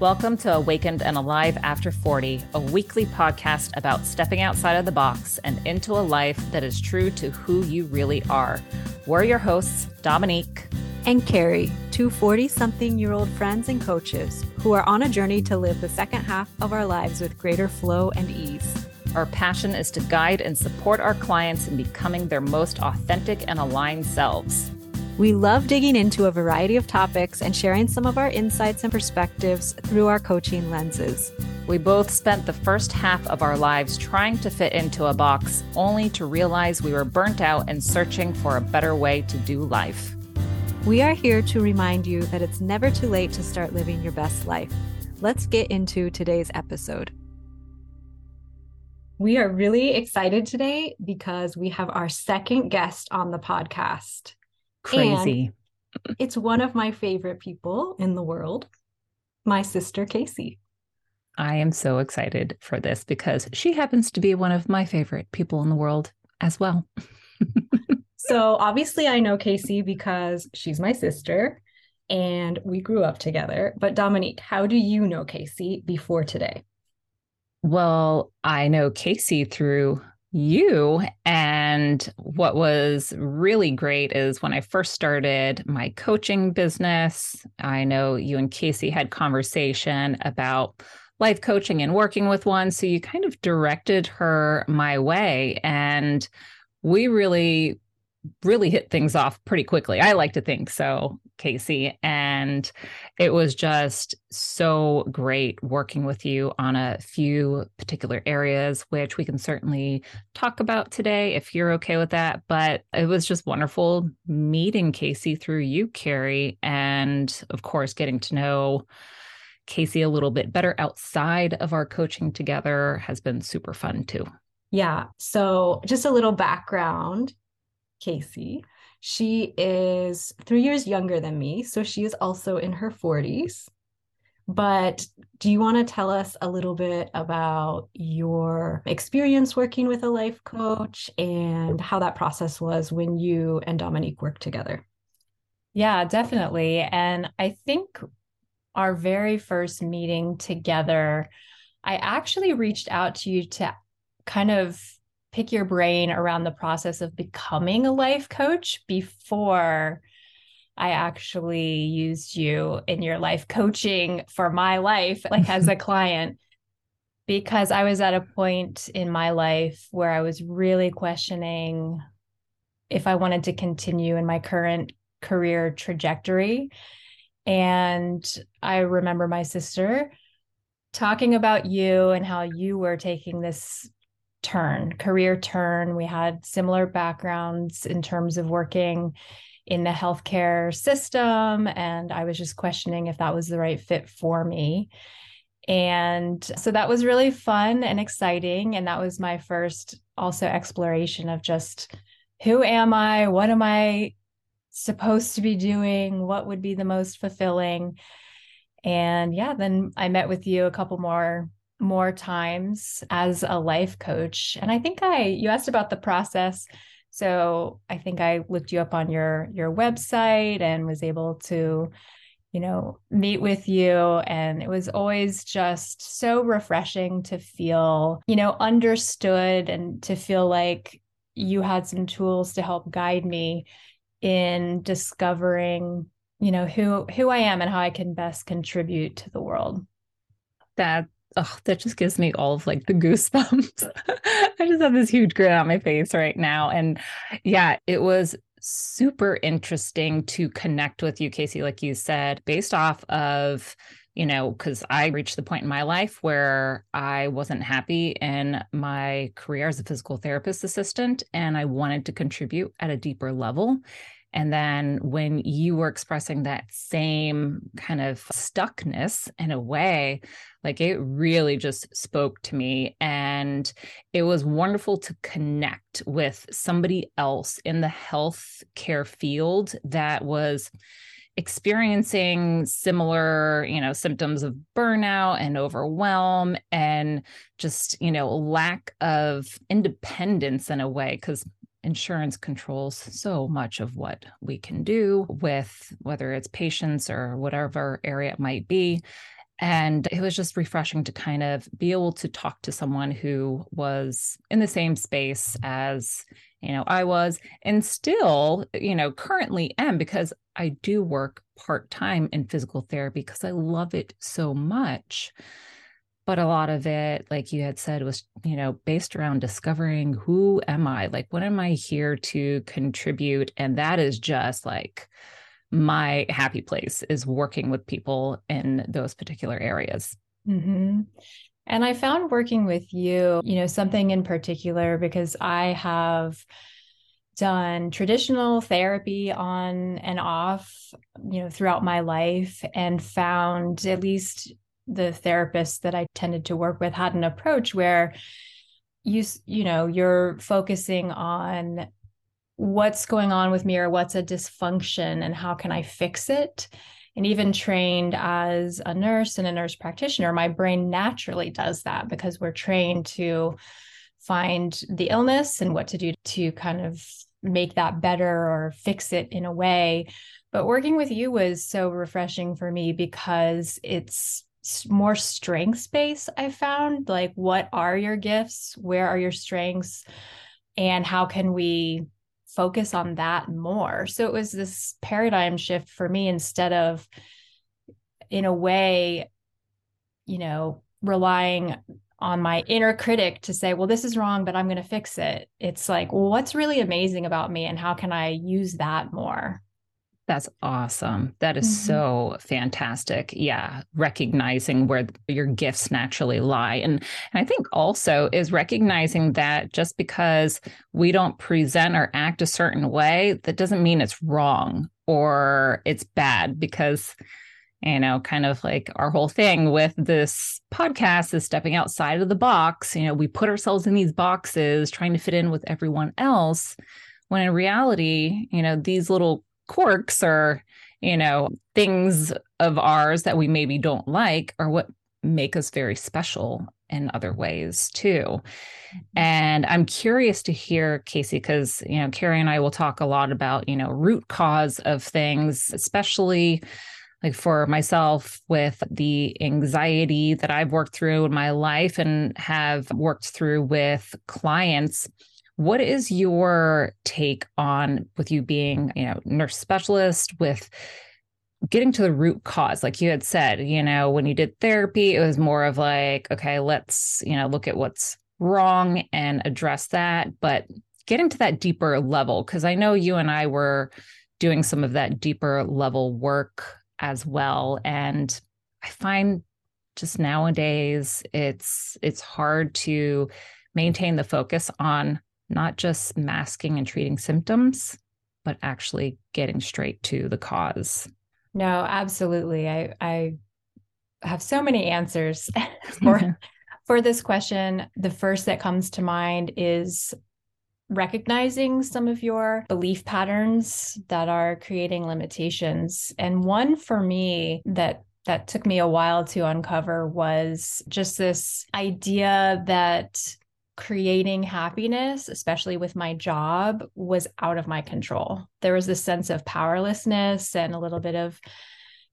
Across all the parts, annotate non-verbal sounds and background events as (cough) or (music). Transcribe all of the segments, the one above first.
Welcome to Awakened and Alive After 40, a weekly podcast about stepping outside of the box and into a life that is true to who you really are. We're your hosts, Dominique and Karrie, two 40 something year old friends and coaches who are on a journey to live the second half of our lives with greater flow and ease. Our passion is to guide and support our clients in becoming their most authentic and aligned selves. We love digging into a variety of topics and sharing some of our insights and perspectives through our coaching lenses. We both spent the first half of our lives trying to fit into a box, only to realize we were burnt out and searching for a better way to do life. We are here to remind you that it's never too late to start living your best life. Let's get into today's episode. We are really excited today because we have our second guest on the podcast. Crazy. And it's one of my favorite people in the world, my sister Kasey. I am so excited for this because she happens to be one of my favorite people in the world as well. (laughs) so, obviously, I know Kasey because she's my sister and we grew up together. But, Dominique, how do you know Kasey before today? Well, I know Kasey through you. And what was really great is when I first started my coaching business, I know you and Kasey had conversation about life coaching and working with one. So you kind of directed her my way. And we really really hit things off pretty quickly. I like to think so, Kasey. And it was just so great working with you on a few particular areas, which we can certainly talk about today if you're okay with that. But it was just wonderful meeting Kasey through you, Karrie, and of course, getting to know. Kasey a little bit better outside of our coaching together has been super fun too. Yeah. So, just a little background Kasey. She is three years younger than me, so she is also in her 40s. But do you want to tell us a little bit about your experience working with a life coach and how that process was when you and Dominique worked together? Yeah, definitely. And I think our very first meeting together, I actually reached out to you to kind of pick your brain around the process of becoming a life coach before I actually used you in your life coaching for my life, like as a (laughs) client, because I was at a point in my life where I was really questioning if I wanted to continue in my current career trajectory. And I remember my sister talking about you and how you were taking this turn, career turn. We had similar backgrounds in terms of working in the healthcare system. And I was just questioning if that was the right fit for me. And so that was really fun and exciting. And that was my first also exploration of just who am I? What am I supposed to be doing? What would be the most fulfilling? And yeah, then I met with you a couple more more times as a life coach. And I think I you asked about the process. So I think I looked you up on your your website and was able to you know meet with you and it was always just so refreshing to feel you know understood and to feel like you had some tools to help guide me in discovering you know who who I am and how I can best contribute to the world. That oh, that just gives me all of like the goosebumps. (laughs) I just have this huge grin on my face right now. And yeah, it was super interesting to connect with you, Kasey, like you said, based off of you know, because I reached the point in my life where I wasn't happy in my career as a physical therapist assistant and I wanted to contribute at a deeper level. And then when you were expressing that same kind of stuckness in a way, like it really just spoke to me. And it was wonderful to connect with somebody else in the health care field that was experiencing similar you know symptoms of burnout and overwhelm and just you know lack of independence in a way because insurance controls so much of what we can do with whether it's patients or whatever area it might be And it was just refreshing to kind of be able to talk to someone who was in the same space as, you know, I was and still, you know, currently am because I do work part time in physical therapy because I love it so much. But a lot of it, like you had said, was, you know, based around discovering who am I? Like, what am I here to contribute? And that is just like, my happy place is working with people in those particular areas. Mm-hmm. And I found working with you, you know, something in particular because I have done traditional therapy on and off, you know, throughout my life and found at least the therapists that I tended to work with had an approach where you you know, you're focusing on what's going on with me or what's a dysfunction and how can I fix it. And even trained as a nurse and a nurse practitioner, my brain naturally does that because we're trained to find the illness and what to do to kind of make that better or fix it in a way. But working with you was so refreshing for me because it's more strengths based. I found like, what are your gifts? Where are your strengths? And how can we focus on that more. So it was this paradigm shift for me instead of, in a way, you know, relying on my inner critic to say, well, this is wrong, but I'm going to fix it. It's like, well, what's really amazing about me and how can I use that more? That's awesome. That is mm-hmm. so fantastic. Yeah, recognizing where your gifts naturally lie. And, and I think also is recognizing that just because we don't present or act a certain way, that doesn't mean it's wrong or it's bad because you know, kind of like our whole thing with this podcast is stepping outside of the box. You know, we put ourselves in these boxes trying to fit in with everyone else when in reality, you know, these little quirks or you know things of ours that we maybe don't like are what make us very special in other ways too mm-hmm. and i'm curious to hear kasey because you know karrie and i will talk a lot about you know root cause of things especially like for myself with the anxiety that I've worked through in my life and have worked through with clients what is your take on with you being, you know, nurse specialist with getting to the root cause? Like you had said you know when you did therapy it was more of like okay let's you know look at what's wrong and address that. But getting to that deeper level because i know you and i were doing some of that deeper level work as well. And i find just nowadays it's it's hard to maintain the focus on not just masking and treating symptoms, but actually getting straight to the cause. No, absolutely. I I have so many answers (laughs) for (laughs) for this question. The first that comes to mind is recognizing some of your belief patterns that are creating limitations. And one for me that that took me a while to uncover was just this idea that creating happiness, especially with my job, was out of my control. There was this sense of powerlessness and a little bit of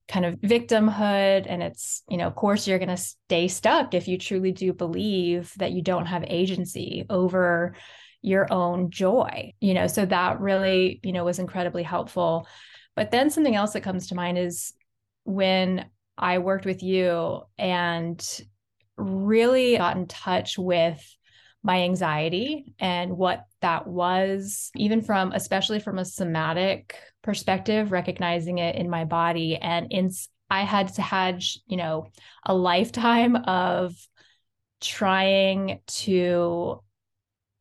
kind of victimhood. And it's, you know, of course, you're going to stay stuck if you truly do believe that you don't have agency over your own joy, you know. So that really, you know, was incredibly helpful. But then something else that comes to mind is when I worked with you and really got in touch with my anxiety and what that was, even from, especially from a somatic perspective, recognizing it in my body. And in, I had to had, you know, a lifetime of trying to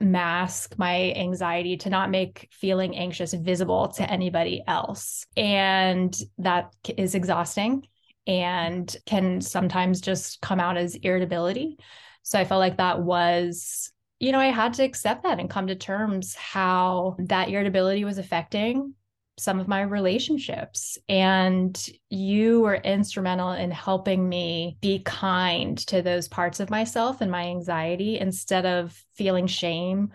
mask my anxiety to not make feeling anxious visible to anybody else. And that is exhausting and can sometimes just come out as irritability. So I felt like that was you know, I had to accept that and come to terms how that irritability was affecting some of my relationships. And you were instrumental in helping me be kind to those parts of myself and my anxiety instead of feeling shame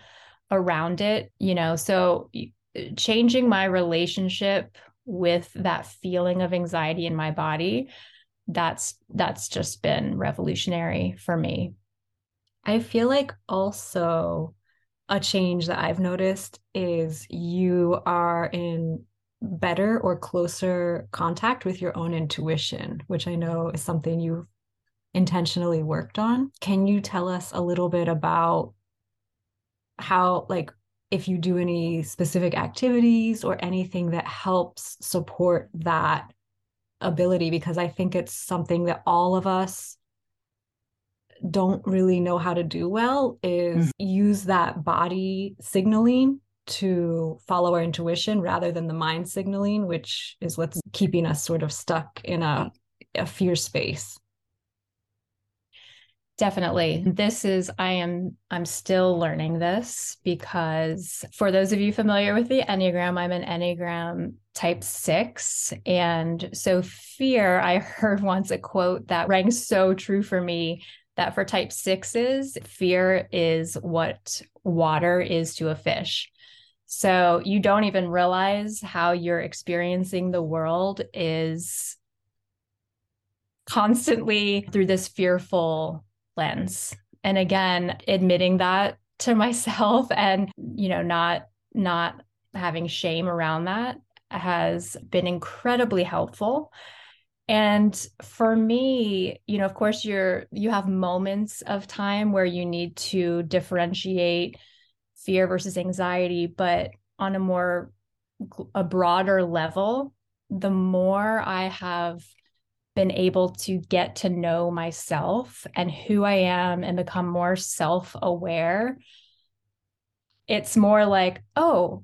around it, you know. So, uh, changing my relationship with that feeling of anxiety in my body that's that's just been revolutionary for me i feel like also a change that i've noticed is you are in better or closer contact with your own intuition which i know is something you've intentionally worked on. Can you tell us a little bit about how like if you do any specific activities or anything that helps support that ability? Because I think it's something that all of us don't really know how to do well is mm-hmm. use that body signaling to follow our intuition rather than the mind signaling which is what's keeping us sort of stuck in a, a fear space Definitely. This is I am I'm still learning this because for those of you familiar with the Enneagram, I'm an Enneagram type 6 and so fear I (laughs) heard once a quote that rang so true for me that for type 6s, fear is what water is to a fish. So you don't even realize how you're experiencing the world is constantly through this fearful lens and again admitting that to myself (laughs) and you know not not having shame around that has been incredibly helpful and for me you know of course you're you have moments of time where you need to differentiate fear versus anxiety but on a more a broader level the more i have been able to get to know myself and who I am and become more self aware, it's more like, oh,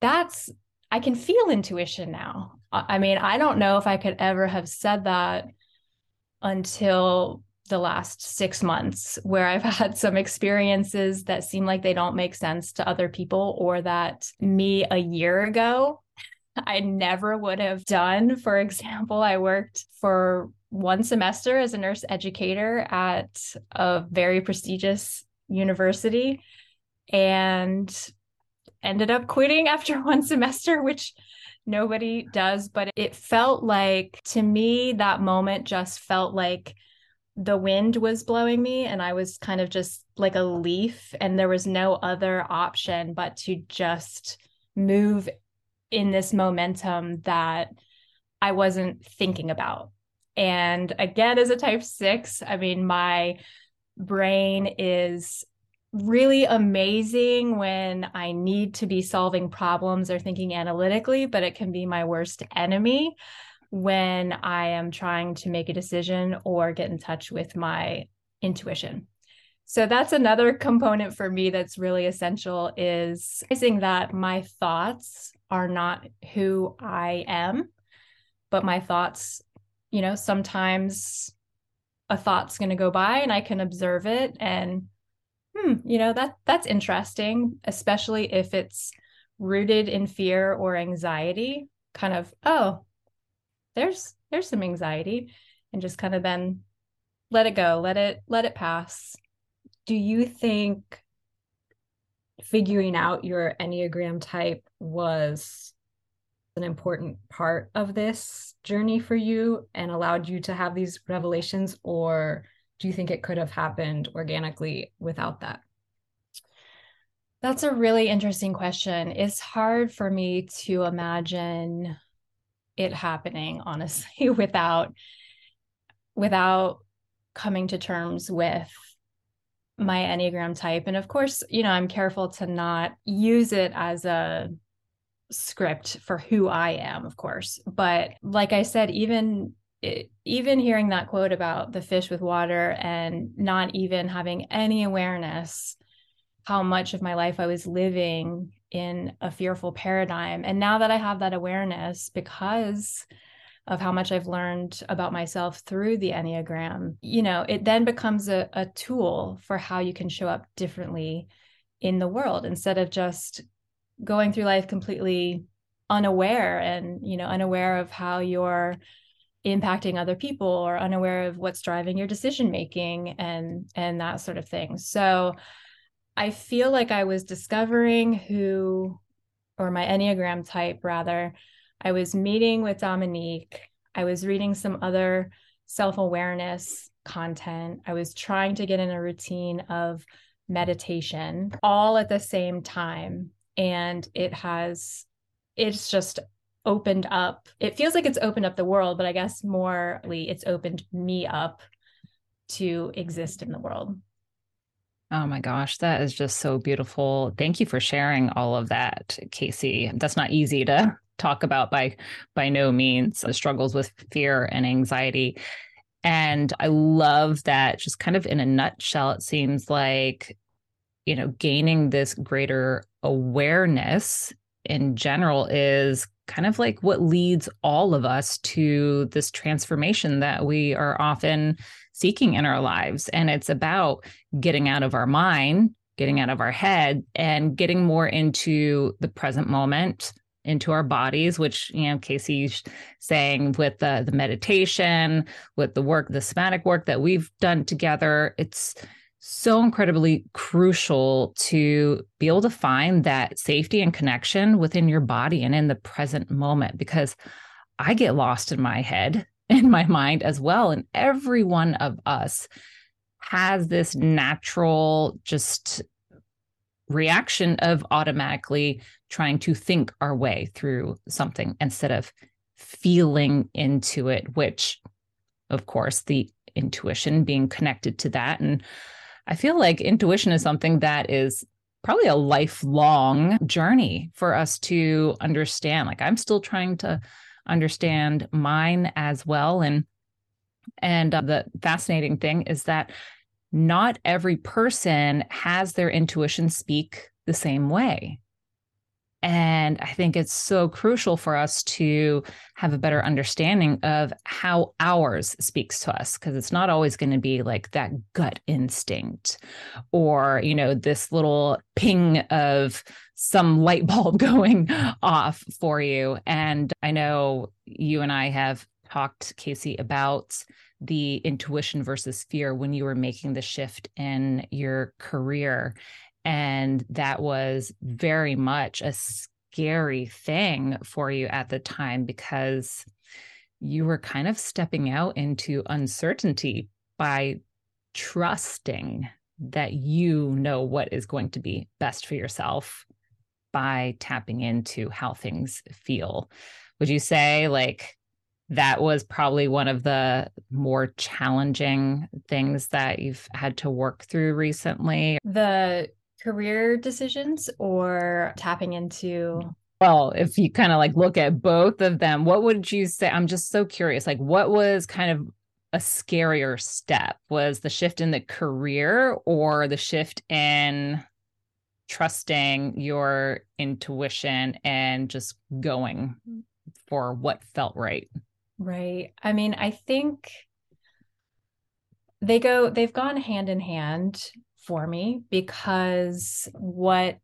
that's, I can feel intuition now. I mean, I don't know if I could ever have said that until the last six months, where I've (laughs) had some experiences that seem like they don't make sense to other people, or that me a year ago (laughs) I never would have done. For example, I worked for one semester as a nurse educator at a very prestigious university and ended up quitting (laughs) after one semester, which nobody does. But it felt like, to me, that moment just felt like the wind was blowing me and I was kind of just like a leaf, and there was no other option but to just move in this momentum that I wasn't thinking about. And again, as a type six, I mean, my brain is really amazing when I need to be solving problems or thinking analytically, but it can be my worst enemy when I am trying to make a decision or get in touch with my intuition. So that's another component for me that's really essential is realizing that my thoughts are not who I am, but my thoughts, you know, sometimes a thought's going to go by and I can observe it and hmm, you know, that that's interesting, especially if it's rooted in fear or anxiety, kind of, oh, there's there's some anxiety and just kind of then let it go, let it let it pass do you think figuring out your Enneagram type was an important part of this journey for you and allowed you to have these revelations? Or do you think it could have happened organically without that? That's a really interesting question. It's hard for me to imagine it happening honestly (laughs) without without coming to terms with my Enneagram type. And of course, you know, I'm careful to not use it as a script for who I am, of course. But like I said, even even hearing that quote about the fish with water and not even having any awareness how much of my life I was living in a fearful paradigm. And now that I have that awareness because of how much I've learned about myself through the Enneagram, you know, it then becomes a, a tool for how you can show up differently in the world instead of just going through life completely unaware and, you know, unaware of how you're impacting other people or unaware of what's driving your decision making and and that sort of thing. So I feel like I was discovering who or my Enneagram type rather I was meeting with Dominique. I was reading some other self awareness content. I was trying to get in a routine of meditation all at the same time. And it has, it's just opened up. It feels like it's opened up the world, but I guess morely it's opened me up to exist in the world. Oh my gosh, that is just so beautiful. Thank you for sharing all of that, Kasey. That's not easy to (laughs) talk about by by no means. The struggles with fear and anxiety. And I love that just kind of in a nutshell, it seems like, you know, gaining this greater awareness in general is kind of like what leads all of us to this transformation that we are often seeking in our lives. And it's about getting out of our mind, getting out of our head, and getting more into the present moment, into our bodies, which, you know, Kasey's saying with the, the meditation, with the work, the somatic work that we've done together, it's so incredibly crucial to be able to find that safety and connection within your body and in the present moment because I get lost in my head, (laughs) in my mind as well. And every one of us has this natural just reaction of automatically trying to think our way through something instead of feeling into it, which, of course, the intuition being connected to that. And I feel like intuition is something that is probably a lifelong journey for us to understand. Like I'm still trying to understand mine as well and and uh, the fascinating thing is that not every person has their intuition speak the same way. And I think it's so crucial for us to have a better understanding of how ours speaks to us, because it's not always going to be like that gut instinct or, you know, this little ping of some light bulb (laughs) going off for you. And I know you and I have talked, Kasey, about the intuition versus fear when you were making the shift in your career and that was very much a scary thing for you at the time because you were kind of stepping out into uncertainty by trusting that you know what is going to be best for yourself by tapping into how things feel. Would you say like that was probably one of the more challenging things that you've had to work through recently? The career decisions or tapping into well if you kind of like look at both of them what would you say i'm just so curious like what was kind of a scarier step? Was the shift in the career or the shift in trusting your intuition and just going for what felt right? Right i mean i think they go they've gone hand in hand for me because what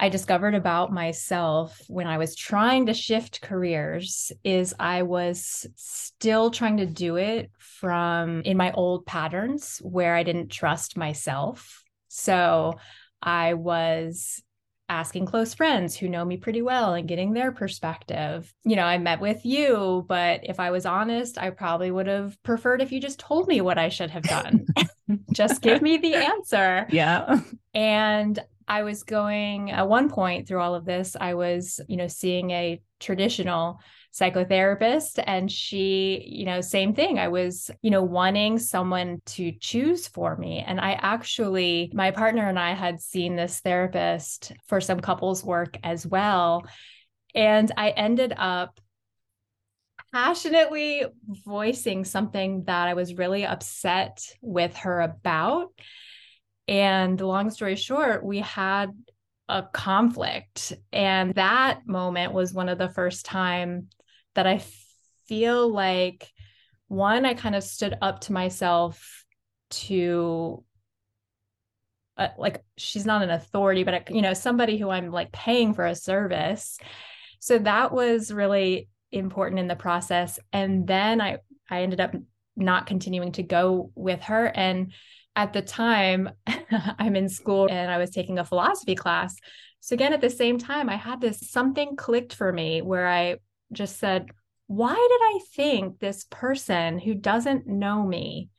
I discovered about myself when I was trying to shift careers is I was still trying to do it from in my old patterns where I didn't trust myself. So I was asking close friends who know me pretty well and getting their perspective. You know, I met with you, but if I was honest, I probably would have preferred if you just told me what I should have done. (laughs) just give me the answer. Yeah. And I was going at one point through all of this, I was, you know, seeing a traditional psychotherapist and she you know same thing. I was you know wanting someone to choose for me. And i actually my partner and i had seen this therapist for some couples work as well. And i ended up passionately voicing something that i was really upset with her about. And long story short we had a conflict. And that moment was one of the first time that I feel like one, I kind of stood up to myself to uh, like she's not an authority but you know somebody who i'm like paying for a service. So that was really important in the process. And then i i ended up not continuing to go with her. And at the time (laughs) i'm in school and i was taking a philosophy class. So again at the same time i had this something clicked for me where i just said, why did I think this person who doesn't know me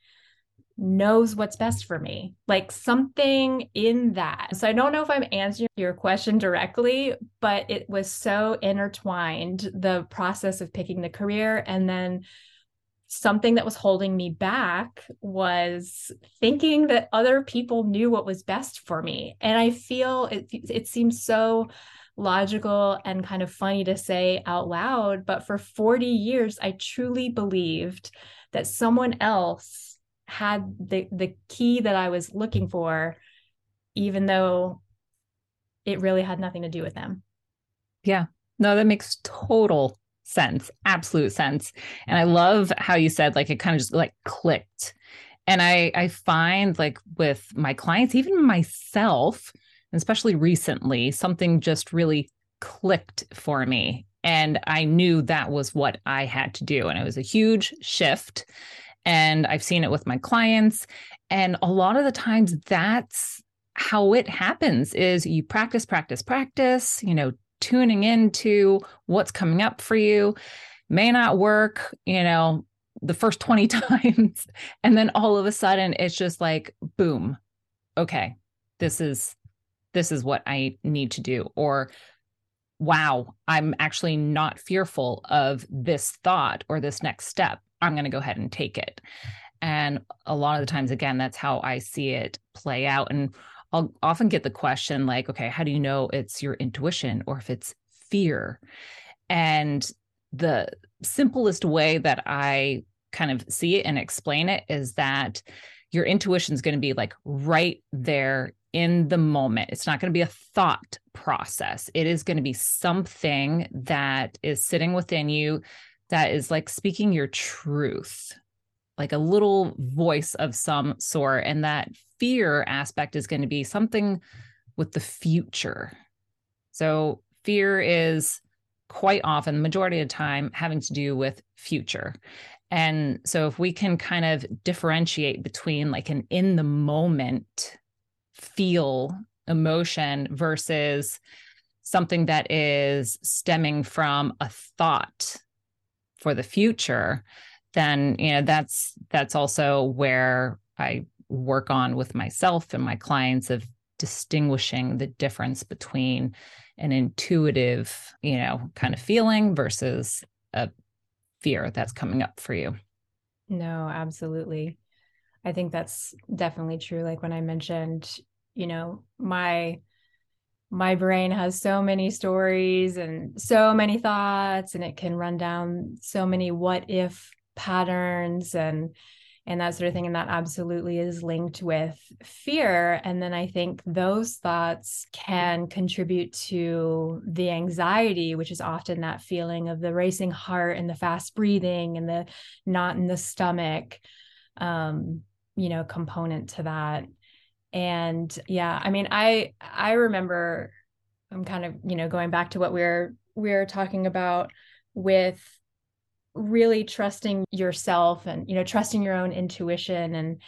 knows what's best for me? Like something in that. So I don't know if I'm answering your question directly, but it was so intertwined the process of picking the career and then something that was holding me back was thinking that other people knew what was best for me and i feel it it seems so logical and kind of funny to say out loud but for 40 years i truly believed that someone else had the the key that i was looking for even though it really had nothing to do with them yeah no that makes total sense, absolute sense. And I love how you said like it kind of just like clicked. And I I find like with my clients, even myself, especially recently, something just really clicked for me. And I knew that was what I had to do. And it was a huge shift. And I've seen it with my clients. And a lot of the times that's how it happens is you practice, practice, practice, you know, tuning into what's coming up for you may not work, you know, the first (laughs) 20 times. And then all of a sudden it's just like, boom, okay, this is this is what I need to do. Or wow, I'm actually not fearful of this thought or this next step. I'm going to go ahead and take it. And a lot of the times, again, that's how I see it play out. And I'll often get the question like, okay, how do you know it's your intuition or if it's fear? And the simplest way that I kind of see it and explain it is that your intuition is going to be like right there in the moment. It's not going to be a thought process. It is going to be something that is sitting within you that is like speaking your truth like a little voice of some sort. And that fear aspect is going to be something with the future. So fear is quite often, the majority of the time, having to do with future. And so if we can kind of differentiate between like an in the moment feel emotion versus something that is stemming from a thought for the future, then you know that's that's also where I work on with myself and my clients of distinguishing the difference between an intuitive, you know, kind of feeling versus a fear that's coming up for you. No, absolutely. I think that's definitely true like when I mentioned, you know, my my brain has so many stories and so many thoughts and it can run down so many what if patterns and and that sort of thing and that absolutely is linked with fear. And then i think those thoughts can contribute to the anxiety which is often that feeling of the racing heart and the fast breathing and the knot in the stomach. Um you know component to that. And yeah i mean i i remember i'm kind of you know going back to what we we're we we're talking about with really trusting yourself and you know trusting your own intuition and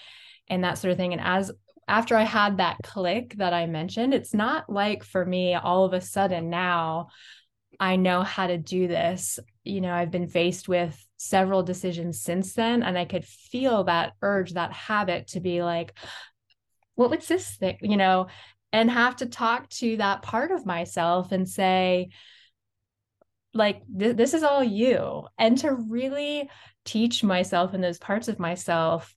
and that sort of thing. And as after i had that click that i mentioned it's not like for me all of a sudden now i know how to do this. You know i've been faced with several decisions since then and i could feel that urge that habit to be like what would this think you know and have to talk to that part of myself and say like th- this is all you and to really teach myself and those parts of myself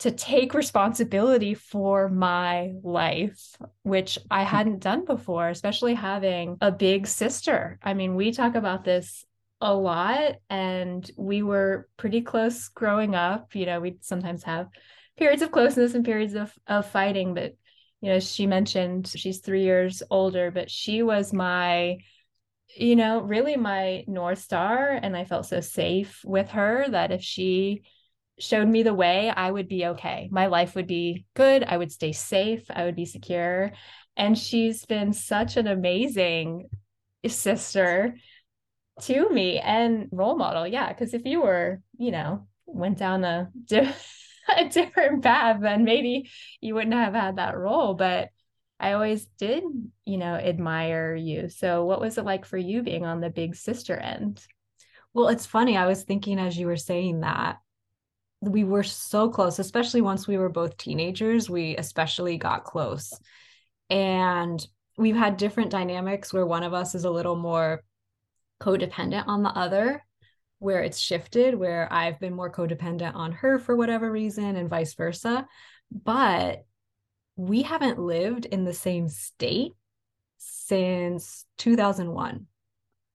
to take responsibility for my life, which I hmm. hadn't done before, especially having a big sister. I mean, we talk about this a lot, and we were pretty close growing up. You know, we sometimes have periods of closeness and periods of, of fighting, but, you know, she mentioned she's three years older, but she was my you know, really my North Star. And I felt so safe with her that if she showed me the way, I would be okay. My life would be good. I would stay safe. I would be secure. And she's been such an amazing sister to me and role model. Yeah. Cause if you were, you know, went down a, (laughs) di- a different path, then maybe you wouldn't have had that role. But I always did, you know, admire you. So, what was it like for you being on the big sister end? Well, it's funny. I was thinking as you were saying that we were so close, especially once we were both teenagers, we especially got close. And we've had different dynamics where one of us is a little more codependent on the other, where it's shifted, where I've been more codependent on her for whatever reason, and vice versa. But we haven't lived in the same state since 2001.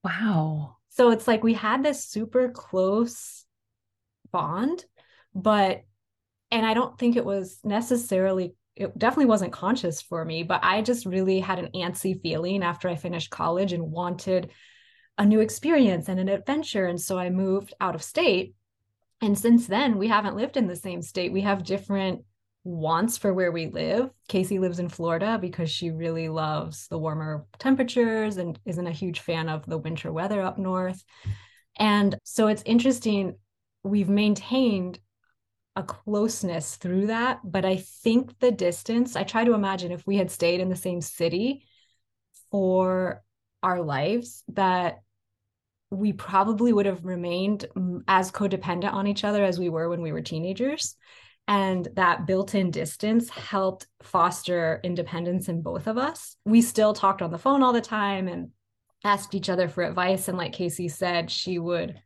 Wow. So it's like we had this super close bond, but, and I don't think it was necessarily, it definitely wasn't conscious for me, but I just really had an antsy feeling after I finished college and wanted a new experience and an adventure. And so I moved out of state. And since then, we haven't lived in the same state. We have different wants for where we live. Kasey lives in Florida because she really loves the warmer temperatures and isn't a huge fan of the winter weather up north. And so it's interesting. We've maintained a closeness through that. But I think the distance, I try to imagine if we had stayed in the same city for our lives, that we probably would have remained mm, as codependent on each other as we were when we were teenagers. And that built in distance helped foster independence in both of us. We still talked on the phone all the time and asked each other for advice. And like Kasey said, she would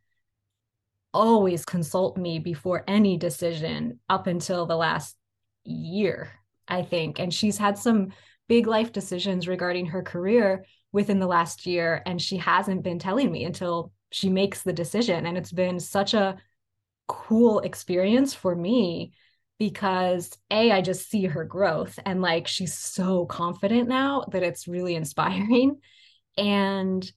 always consult me before any decision up until the last year, I think. And she's had some big life decisions regarding her career within the last year. And she hasn't been telling me until she makes the decision. And it's been such a cool experience for me because a i just see her growth and like she's so confident now that it's really inspiring and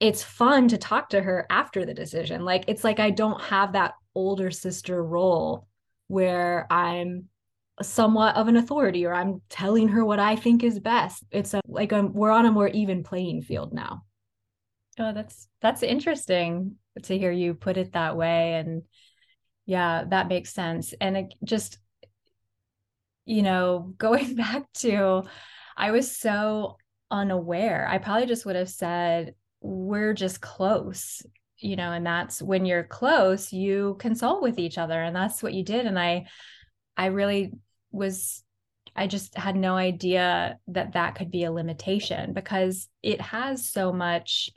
it's fun to talk to her after the decision like it's like i don't have that older sister role where i'm somewhat of an authority or i'm telling her what i think is best it's a, like a, we're on a more even playing field now oh that's that's interesting to hear you put it that way and yeah, that makes sense. And it just, you know, (laughs) going back to, I was so unaware. I probably just would have said, we're just close, you know, and that's when you're close, you consult with each other. And that's what you did. And I, I really was I just had no idea that that could be a limitation because it has so much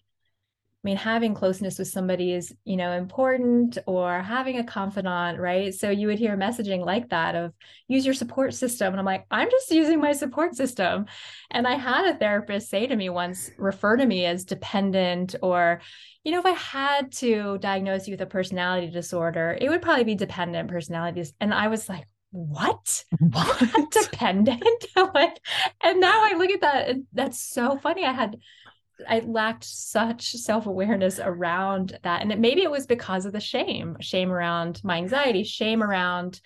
I mean, having closeness with somebody is, you know, important or having a confidant, right? So you would hear messaging like that of use your support system. And I'm like, I'm just using my support system. And I had a therapist say to me once, refer to me as dependent or, you know, if I had to diagnose you with a personality disorder, it would probably be dependent personalities. And I was like, what? (laughs) What? (laughs) dependent? (laughs) like, and now I look at that, and that's so funny. I had I lacked such self awareness around that. And it, maybe it was because of the shame, shame around my anxiety, shame around,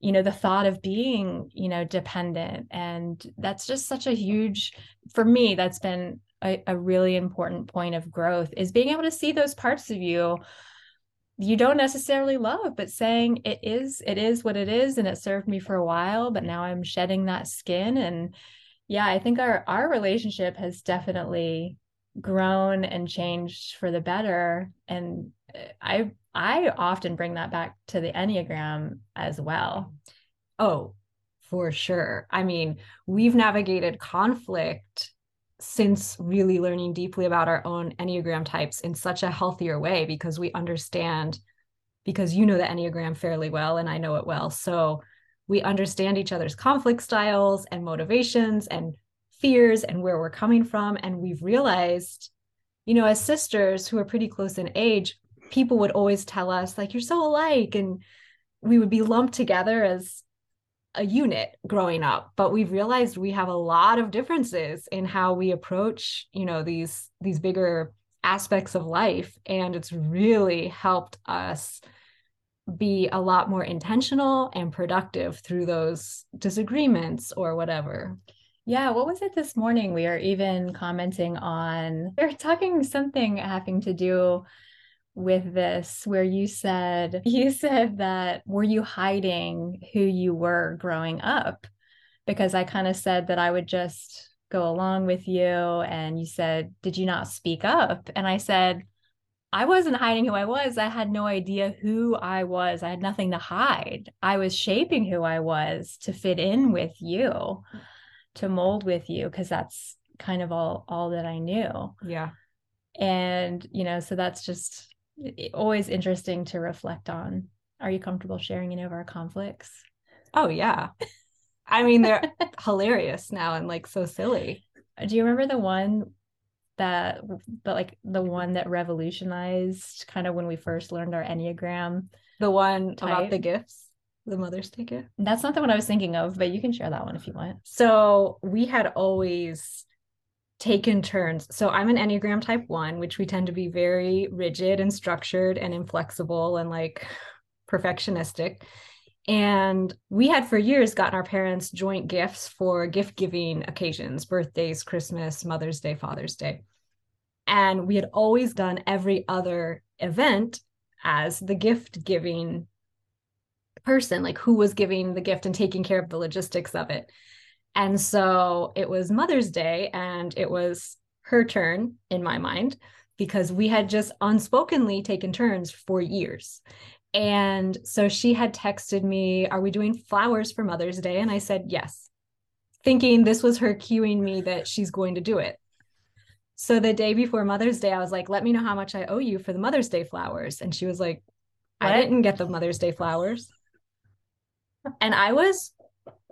you know, the thought of being, you know, dependent. And that's just such a huge, for me, that's been a, a really important point of growth is being able to see those parts of you you don't necessarily love but saying it is it is what it is and it served me for a while but now i'm shedding that skin. And yeah i think our our relationship has definitely grown and changed for the better and uh, i i often bring that back to the enneagram as well. Oh for sure. I mean we've navigated conflict since really learning deeply about our own enneagram types in such a healthier way because we understand because you know the enneagram fairly well and i know it well so we understand each other's conflict styles and motivations and fears and where we're coming from. And we've realized, you know, as sisters who are pretty close in age, people would always tell us, like, you're so alike. And we would be lumped together as a unit growing up but we've realized we have a lot of differences in how we approach you know these these bigger aspects of life and it's really helped us be a lot more intentional and productive through those disagreements or whatever yeah, what was it this morning? We are even commenting on, we are talking something having to do with this where you said (laughs) you said that were you hiding who you were growing up because i kind of said that i would just go along with you and you said did you not speak up and i said I wasn't hiding who I was. I had no idea who I was. I had nothing to hide. I was shaping who I was to fit in with you, to mold with you, because that's kind of all all that I knew. Yeah. And, you know, so that's just always interesting to reflect on. Are you comfortable sharing any of our conflicts? Oh yeah. I mean, they're (laughs) hilarious now and like so silly. Do you remember the one that but like the one that revolutionized kind of when we first learned our enneagram the one type. about the gifts the mother's day gift that's not the one i was thinking of but you can share that one if you want so we had always taken turns so i'm an enneagram type 1 which we tend to be very rigid and structured and inflexible and like perfectionistic and we had for years gotten our parents joint gifts for gift giving occasions, birthdays, Christmas, Mother's Day, Father's Day. And we had always done every other event as the gift giving person, like who was giving the gift and taking care of the logistics of it. And so it was Mother's Day and it was her turn in my mind because we had just unspokenly taken turns for years. And so she had texted me, Are we doing flowers for Mother's Day? And I said, Yes, thinking this was her cueing me that she's going to do it. So the day before Mother's Day, I was like, Let me know how much I owe you for the Mother's Day flowers. And she was like? I didn't get the Mother's Day flowers. and I was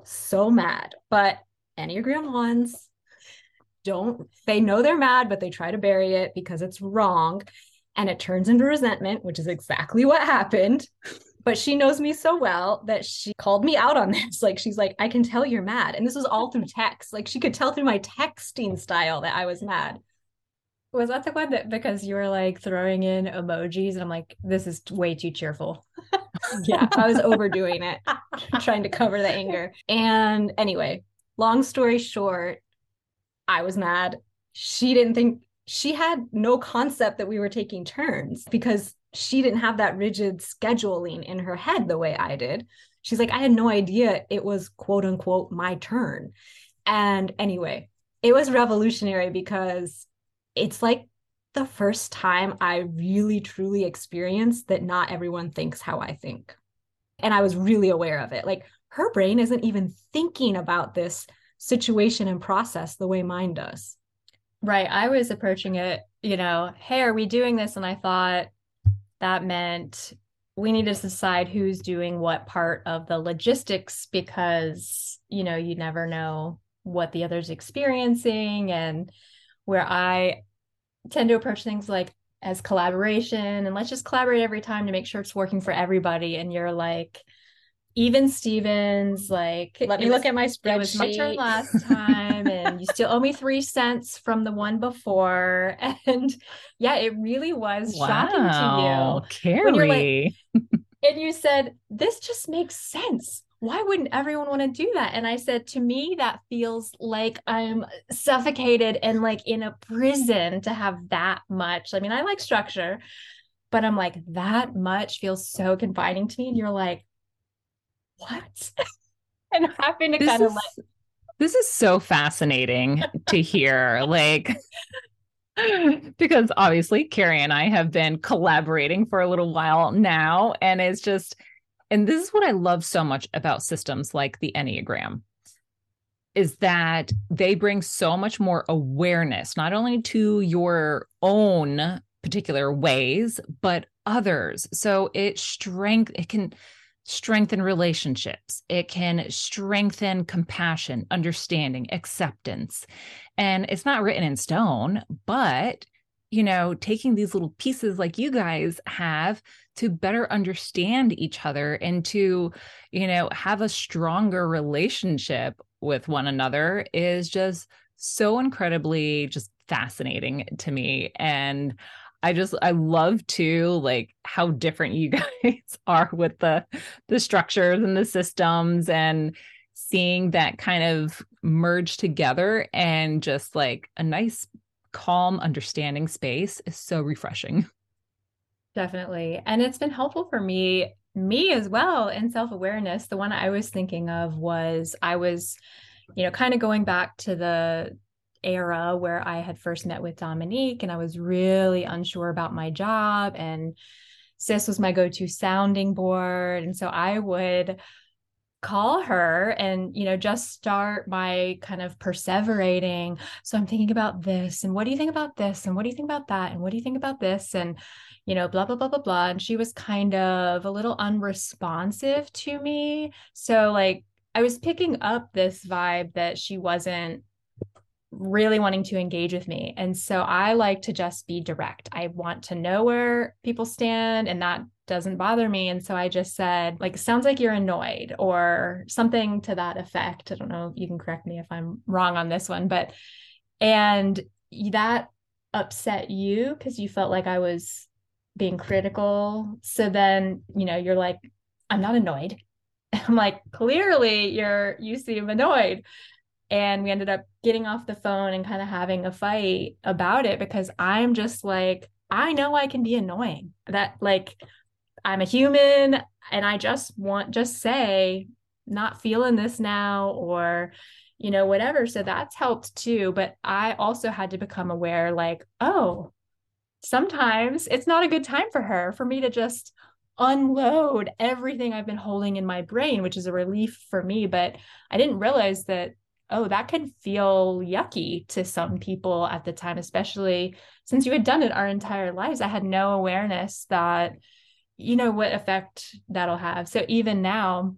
so mad. But Enneagram ones don't, they know they're mad, but they try to bury it because it's wrong and it turns into resentment, which is exactly what happened. But she knows me so well that she called me out on (laughs) this. Like, she's like, I can tell you're mad. And this was all through text. Like, she could tell through my texting style that I was mad. Was that the one that because you were like throwing in emojis and I'm like, this is way too cheerful? (laughs) yeah, I was overdoing it, (laughs) trying to cover the anger. And anyway, long story short, I was mad. She didn't think she had no concept that we were taking turns because she didn't have that rigid scheduling in her head the way I did. She's like, I had no idea it was quote unquote my turn. And anyway, it was revolutionary because it's like the first time I really truly experienced that not everyone thinks how I think. And I was really aware of it. Like her brain isn't even thinking about this situation and process the way mine does. Right. I was approaching it, you know, hey, are we doing this? And I thought that meant we need to decide who's doing what part of the logistics because, you know, you never know what the other's experiencing. And where I tend to approach things like as collaboration and let's just collaborate every time to make sure it's working for everybody. And you're like, even Stevens, like let me look at my spreadsheet. It was my turn last time, and you still owe me three cents from the one before. (laughs) And yeah, it really was wow, shocking to you. Karrie. Like, (laughs) and you said, This just makes sense. Why wouldn't everyone want to do that? And I said, To me, that feels like I'm suffocated and like in a prison to have that much. I mean, I like structure, but I'm like, that much feels so confining to me. And you're like, what? (laughs) and having to this kind is, of like this is so fascinating to hear. Like (laughs) because obviously Karrie and I have been collaborating for a little while now. And it's just, and this is what I love so much about systems like the Enneagram is that they bring so much more awareness, not only to your own particular ways, but others. So it strength, it can strengthen relationships. It can strengthen compassion, understanding, acceptance. And it's not written in stone, but you know, taking these little pieces like you guys have to better understand each other and to, you know, have a stronger relationship with one another is just so incredibly just fascinating to me. And I just I love to like how different you (laughs) guys are with the the structures and the systems and seeing that kind of merge together and just like a nice calm understanding space is so refreshing. Definitely. And it's been helpful for me me as well in self-awareness. The one I was thinking of was I was you know kind of going back to the era where I had first met with Dominique and I was really unsure about my job and Sis was my go-to sounding board and so I would call her and you know just start my kind of perseverating so i'm thinking about this and what do you think about this and what do you think about that and what do you think about this and you know blah blah blah blah blah and she was kind of a little unresponsive to me so like i was picking up this vibe that she wasn't really wanting to engage with me. And so I like to just be direct. I want to know where people stand and that doesn't bother me. And so I just said, like, sounds like you're annoyed or something to that effect. I don't know. You can correct me if I'm wrong on this one, but, and that upset you because you felt like I was being critical. So then, you know, you're like, I'm not annoyed. (laughs) I'm like, clearly you're, you seem annoyed and we ended up getting off the phone and kind of having a fight about it because I'm just like I know I can be annoying. That like I'm a human and I just want just say not feeling this now or you know whatever so that's helped too but I also had to become aware like oh sometimes it's not a good time for her for me to just unload everything I've been holding in my brain, which is a relief for me. But I didn't realize that oh, that can feel yucky to some people at the time, especially since you had done it our entire lives. I had no awareness that, you know, what effect that'll have. So even now,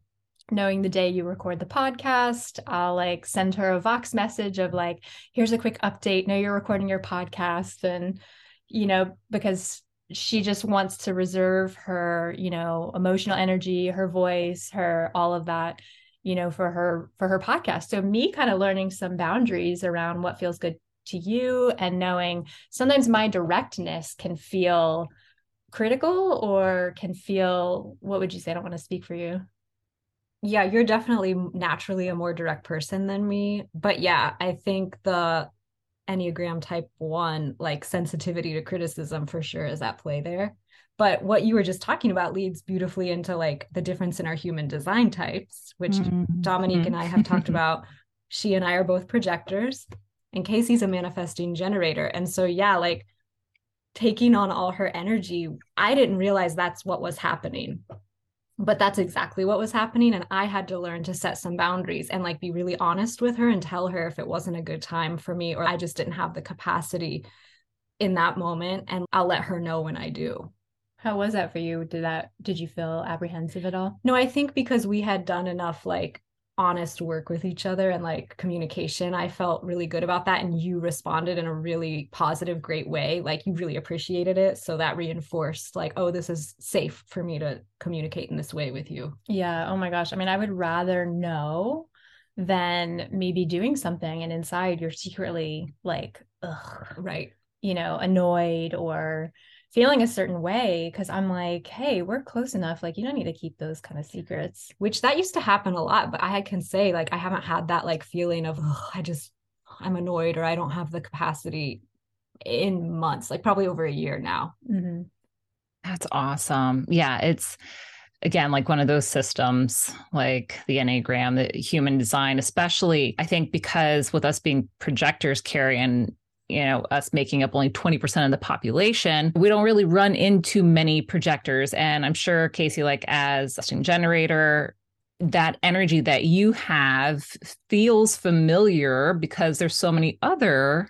knowing the day you record the podcast, I'll like send her a Vox message of like, here's a quick update. Know you're recording your podcast. And, you know, because she just wants to reserve her, you know, emotional energy, her voice, her all of that you know for her for her podcast so me kind of learning some boundaries around what feels good to you and knowing sometimes my directness can feel critical or can feel what would you say? I don't want to speak for you. Yeah you're definitely naturally a more direct person than me but yeah i think the enneagram type 1 like sensitivity to criticism for sure is at play there. But what you were just talking about leads beautifully into like the difference in our human design types which mm-hmm. dominique and i have talked about. She and i are both projectors and kasey's a manifesting generator and so yeah like taking on all her energy i didn't realize that's what was happening but that's exactly what was happening and i had to learn to set some boundaries and like be really honest with her and tell her if it wasn't a good time for me or i just didn't have the capacity in that moment and i'll let her know when i do how was that for you? Did that did you feel apprehensive at all? No, I think because we had done enough like honest work with each other and like communication, I felt really good about that and you responded in a really positive great way. Like you really appreciated it, so that reinforced like oh this is safe for me to communicate in this way with you. Yeah, oh my gosh. I mean, I would rather know than maybe doing something and inside you're secretly like ugh, right, you know, annoyed or feeling a certain way because I'm like, hey, we're close enough. Like, you don't need to keep those kind of secrets. Which that used to happen a lot, but I can say, like, I haven't had that like feeling of, I just, I'm annoyed or I don't have the capacity in months, like probably over a year now. Mm-hmm. That's awesome. Yeah. It's, again like one of those systems like the enneagram the human design especially i think because with us being projectors karrie and you know us making up only 20% of the population we don't really run into many projectors. And i'm sure kasey like as a generator that energy that you have feels familiar because there's so many other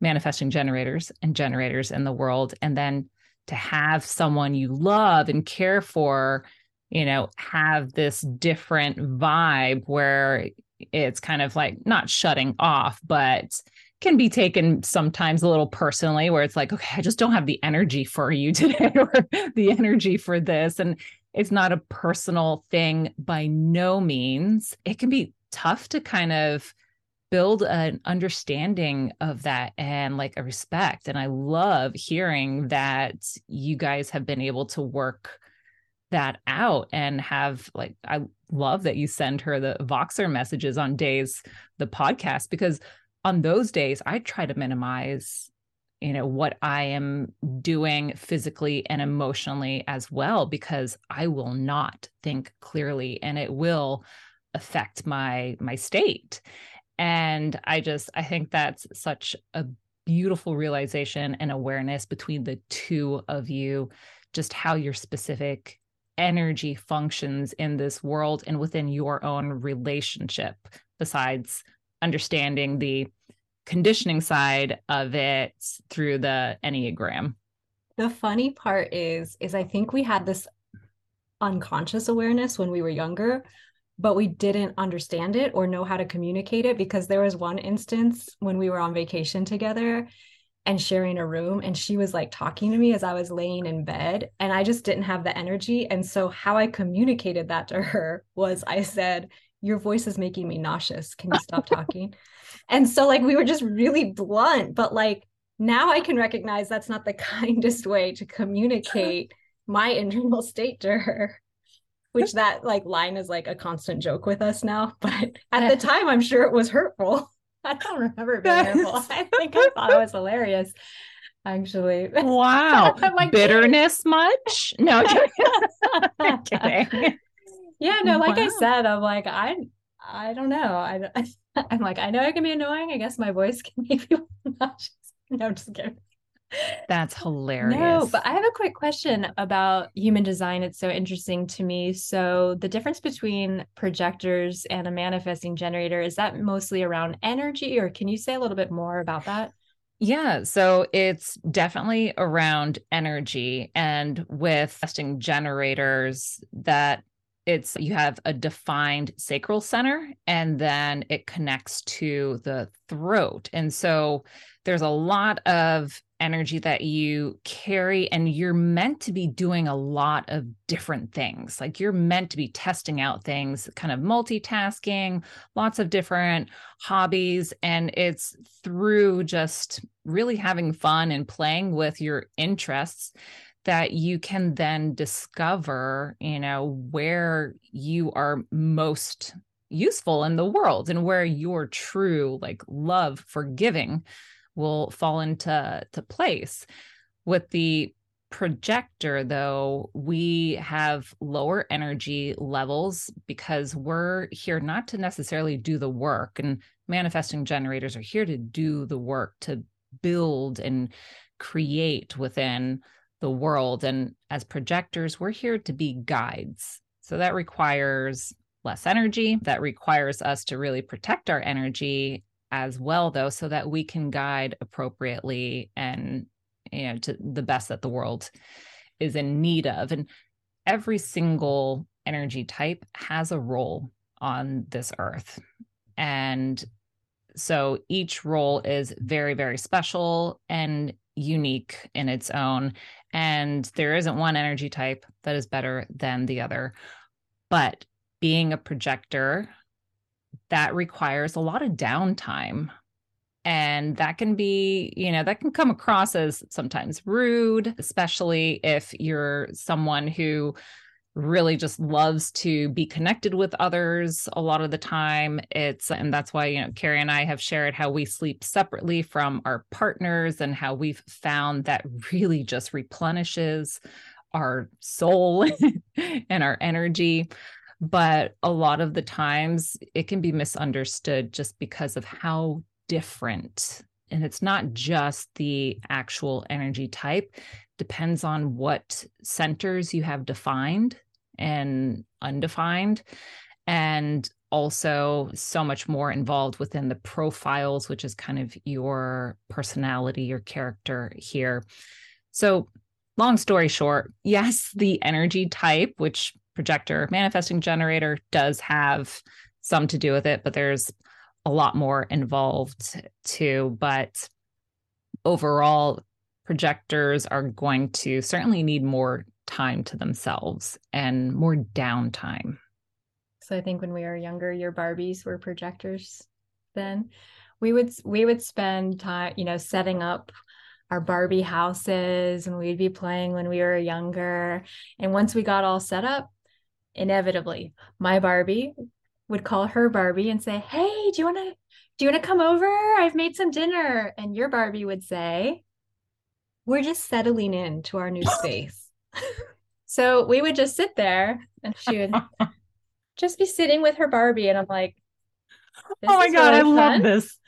manifesting generators and generators in the world. And then to have someone you love and care for you know have this different vibe where it's kind of like not shutting off but can be taken sometimes a little personally where it's like okay i just don't have the energy for you (laughs) today or the energy for this. And it's not a personal thing by no means. It can be tough to kind of build an understanding of that and like a respect. And i love hearing that you guys have been able to work that out and have like i love that you send her the voxer messages on days the podcast because on those days i try to minimize you know what i am doing physically and emotionally as well because i will not think clearly and it will affect my my state. And I just, I think that's such a beautiful realization and awareness between the two of you, just how your specific energy functions in this world and within your own relationship, besides understanding the conditioning side of it through the Enneagram. The funny part is, is I think we had this unconscious awareness when we were younger, but we didn't understand it or know how to communicate it because there was one instance when we were on vacation together and sharing a room and she was like talking to me as I was laying in bed and I just didn't have the energy and so how I communicated that to her was I said your voice is making me nauseous. Can you stop talking? And so like we were just really blunt but like now I can recognize that's not the (laughs) kindest way to communicate my internal state to her which that like line is like a constant joke with us now (laughs) but at the (laughs) time i'm sure it was hurtful. I don't remember being hurtful. I think i thought it was hilarious actually. Wow. Like, bitterness much? No kidding yeah no oh, like wow. i said i'm like i i don't know i (laughs) i'm like i know i can be annoying i guess my voice (laughs) can make people nauseous no just kidding that's hilarious. No, but I have a quick question about human design. It's so interesting to me. So, the difference between projectors and a manifesting generator is that mostly around energy, or can you say a little bit more about that? Yeah, so it's definitely around energy. And with testing generators, that it's you have a defined sacral center and then it connects to the throat. And so there's a lot of energy that you carry and you're meant to be doing a lot of different things like you're meant to be testing out things kind of multitasking lots of different hobbies and it's through just really having fun and playing with your interests that you can then discover you know where you are most useful in the world and where your true like love for giving will fall into to place. With the projector, though, we have lower energy levels because we're here not to necessarily do the work. And manifesting generators are here to do the work, to build and create within the world. And as projectors, we're here to be guides. So that requires less energy. That requires us to really protect our energy as well though so that we can guide appropriately and you know to the best that the world is in need of and every single energy type has a role on this earth and so each role is very very special and unique in its own and there isn't one energy type that is better than the other. But being a projector that requires a lot of downtime and that can be you know that can come across as sometimes rude especially if you're someone who really just loves to be connected with others a lot of the time. It's and that's why you know karrie and i have shared how we sleep separately from our partners and how we've found that really just replenishes our soul (laughs) and our energy. But a lot of the times it can be misunderstood just because of how different and it's not just the actual energy type depends on what centers you have defined and undefined and also so much more involved within the profiles which is kind of your personality your character here so long story short (laughs) yes the energy type which projector manifesting generator does have some to do with it, but there's a lot more involved too. But overall, projectors are going to certainly need more time to themselves and more downtime. So I think when we were younger, your Barbies were projectors then. We would we would spend time, you know, setting up our Barbie houses and we'd be playing when we were younger. And once we got all set up, inevitably my Barbie would call her Barbie and say, "Hey, do you want to do you want to come over? I've made some dinner." And your Barbie would say, "We're just settling into our new (laughs) space." so we would just sit there and she would (laughs) just be sitting with her Barbie and I'm like, This oh my is god, I really love this.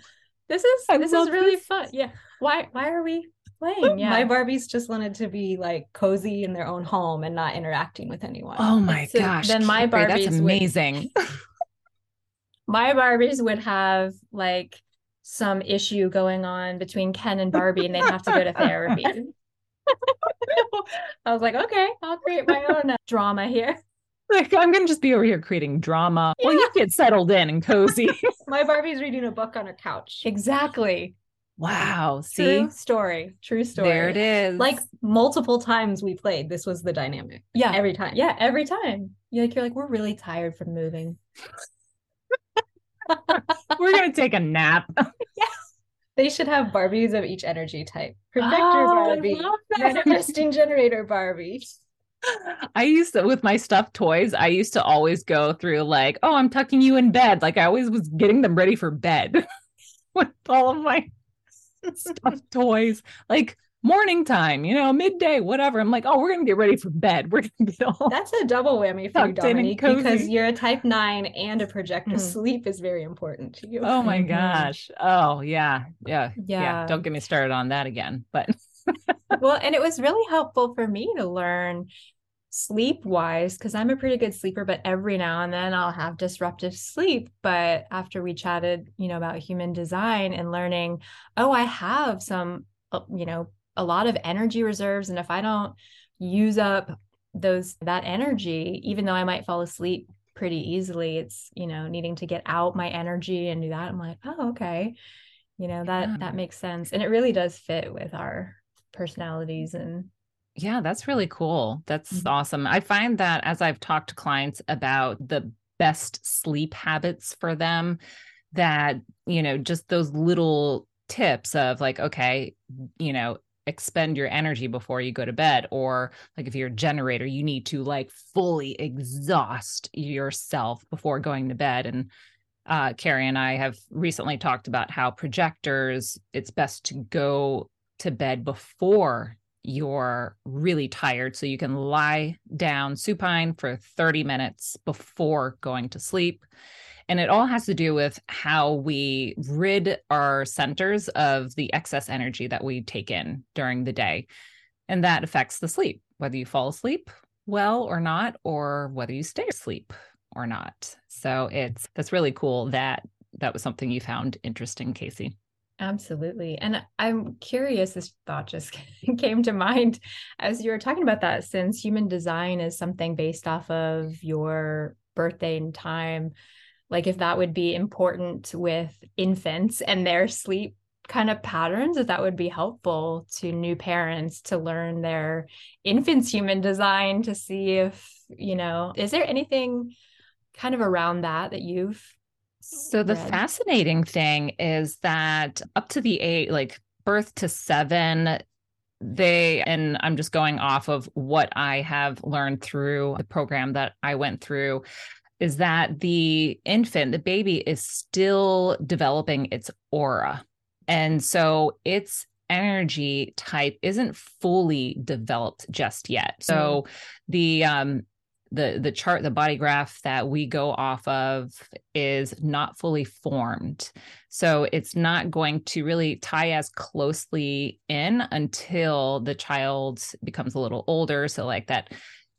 This is I this is really this. fun. Yeah. Why why are we playing? (laughs) Yeah. My Barbies just wanted to be like cozy in their own home and not interacting with anyone. Oh my So gosh. then my Karrie, that's Barbies would- amazing. my Barbies would have like some issue going on between Ken and Barbie and they'd have to go to therapy. (laughs) I was like, okay, I'll create my own uh, drama here. like I'm gonna just be over here creating drama. Well, you get settled in and cozy. (laughs) (laughs) My Barbie's reading a book on her couch. Exactly. wow. See, True story. True story. there it is. Like multiple times we played, this was the dynamic. Yeah. Every time. yeah, every time. You're like, you're like, we're really tired from moving. We're gonna take a nap. (laughs) yes. They should have Barbies of each energy type. Projector Oh, Barbie, manifesting generator Barbie. I used to with my stuffed toys, I used to always go through like, oh, I'm tucking you in bed. Like I always was getting them ready for bed (laughs) with all of my (laughs) stuffed toys. Like morning time, you know, midday, whatever. I'm like, oh, we're gonna get ready for bed. We're gonna get all (laughs) That's a double whammy for you, Tucked in and Dominique, because you're a type nine and a projector. Mhm. Sleep is very important to you. Oh my Mhm. gosh. Oh yeah. Yeah. Yeah. Yeah. Don't get me started on that again. But (laughs) well, and it was really helpful for me to learn sleep wise because I'm a pretty good sleeper, but every now and then I'll have disruptive sleep. But after we chatted, you know, about human design and learning, oh, I have some, uh, you know, a lot of energy reserves. And if I don't use up those, that energy, even though I might fall asleep pretty easily, it's, you know, needing to get out my energy and do that. I'm like, oh, okay. You know, that, Yeah. that makes sense. And it really does fit with our personalities and Yeah, that's really cool. That's Mhm. awesome. I find that as I've talked to clients about the best sleep habits for them, that, you know, just those little tips of like, okay, you know, expend your energy before you go to bed. Or like if you're a generator, you need to like fully exhaust yourself before going to bed. And uh, Karrie and I have recently talked about how projectors, it's best to go to bed before you're really tired so you can lie down supine for 30 minutes before going to sleep and it all has to do with how we rid our centers of the excess energy that we take in during the day. And that affects the sleep whether you fall asleep well or not or whether you stay asleep or not. So it's that's really cool that that was something you found interesting kasey. Absolutely. And I'm curious, this thought just (laughs) came to mind as you were talking about that, since human design is something based off of your birthday and time, like if that would be important with infants and their sleep kind of patterns, if that would be helpful to new parents to learn their infant's human design to see if, you know, is there anything kind of around that that you've So the read. fascinating thing is that up to the eight, like birth to seven, they and I'm just going off of what I have learned through the program that I went through is that the infant, the baby is still developing its aura. And so its energy type isn't fully developed just yet. So the um the the chart the body graph that we go off of is not fully formed so it's not going to really tie as closely in until the child becomes a little older so like that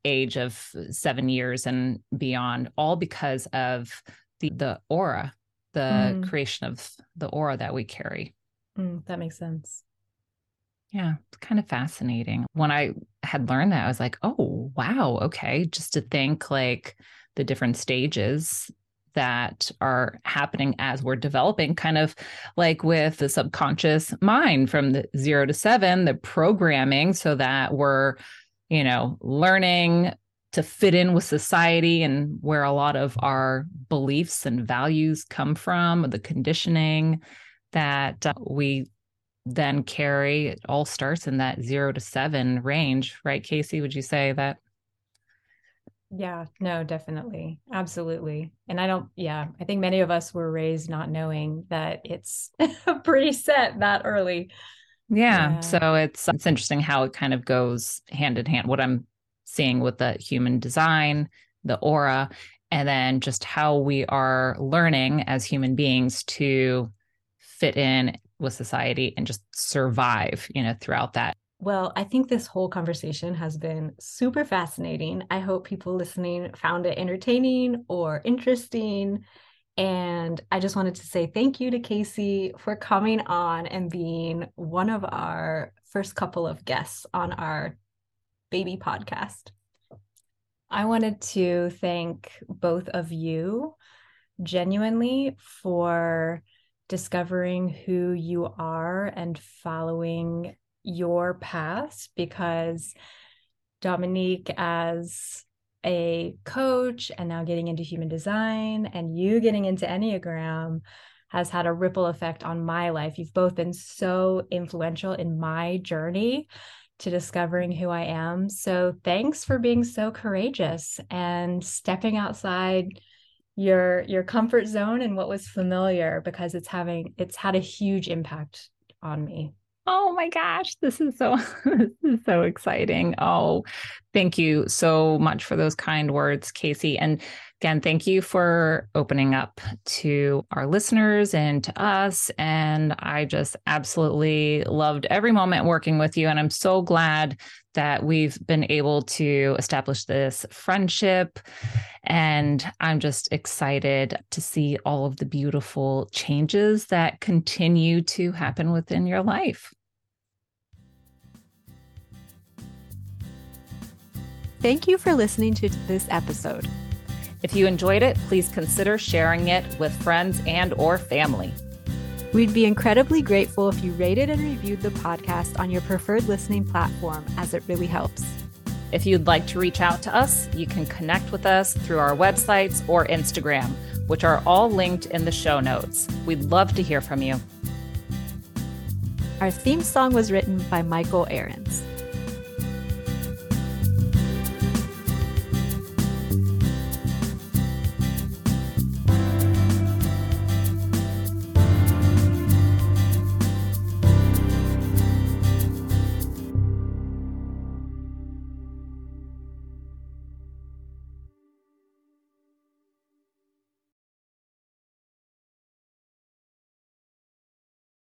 age of 7 years and beyond all because of the the aura the Mm. creation of the aura that we carry Mm, that makes sense. yeah, it's kind of fascinating. When I had learned that, I was like, oh, wow, okay. Just to think like the different stages that are happening as we're developing, kind of like with the subconscious mind from the zero to seven, the programming, so that we're, you know, learning to fit in with society and where a lot of our beliefs and values come from, the conditioning that uh, we then carry it all starts in that zero to seven range right kasey would you say that Yeah, no, definitely. Absolutely. And I don't, yeah, I think many of us were raised not knowing that it's (laughs) pretty set that early. Yeah. Yeah. so it's it's interesting how it kind of goes hand in hand what i'm seeing with the human design the aura and then just how we are learning as human beings to fit in with society and just survive, you know, throughout that. Well, I think this whole conversation has been super fascinating. I hope people listening found it entertaining or interesting. And I just wanted to say thank you to Kasey for coming on and being one of our first couple of guests on our baby podcast. I wanted to thank both of you genuinely for discovering who you are and following your path because Dominique, as a coach and now getting into human design, and you getting into Enneagram has had a ripple effect on my life. You've both been so influential in my journey to discovering who I am. So thanks for being so courageous and stepping outside your your comfort zone and what was familiar because it's having it's had a huge impact on me. Oh my gosh, this is so (laughs) this is so exciting. Oh, thank you so much for those kind words, Kasey. And again, thank you for opening up to our listeners and to us. And I just absolutely loved every moment working with you. And I'm so glad that we've been able to establish this friendship. And I'm just excited to see all of the beautiful changes that continue to happen within your life. Thank you for listening to this episode. If you enjoyed it, please consider sharing it with friends and or family. We'd be incredibly grateful if you rated and reviewed the podcast on your preferred listening platform as it really helps. If you'd like to reach out to us, you can connect with us through our websites or Instagram, which are all linked in the show notes. We'd love to hear from you. Our theme song was written by Michael Ahrens.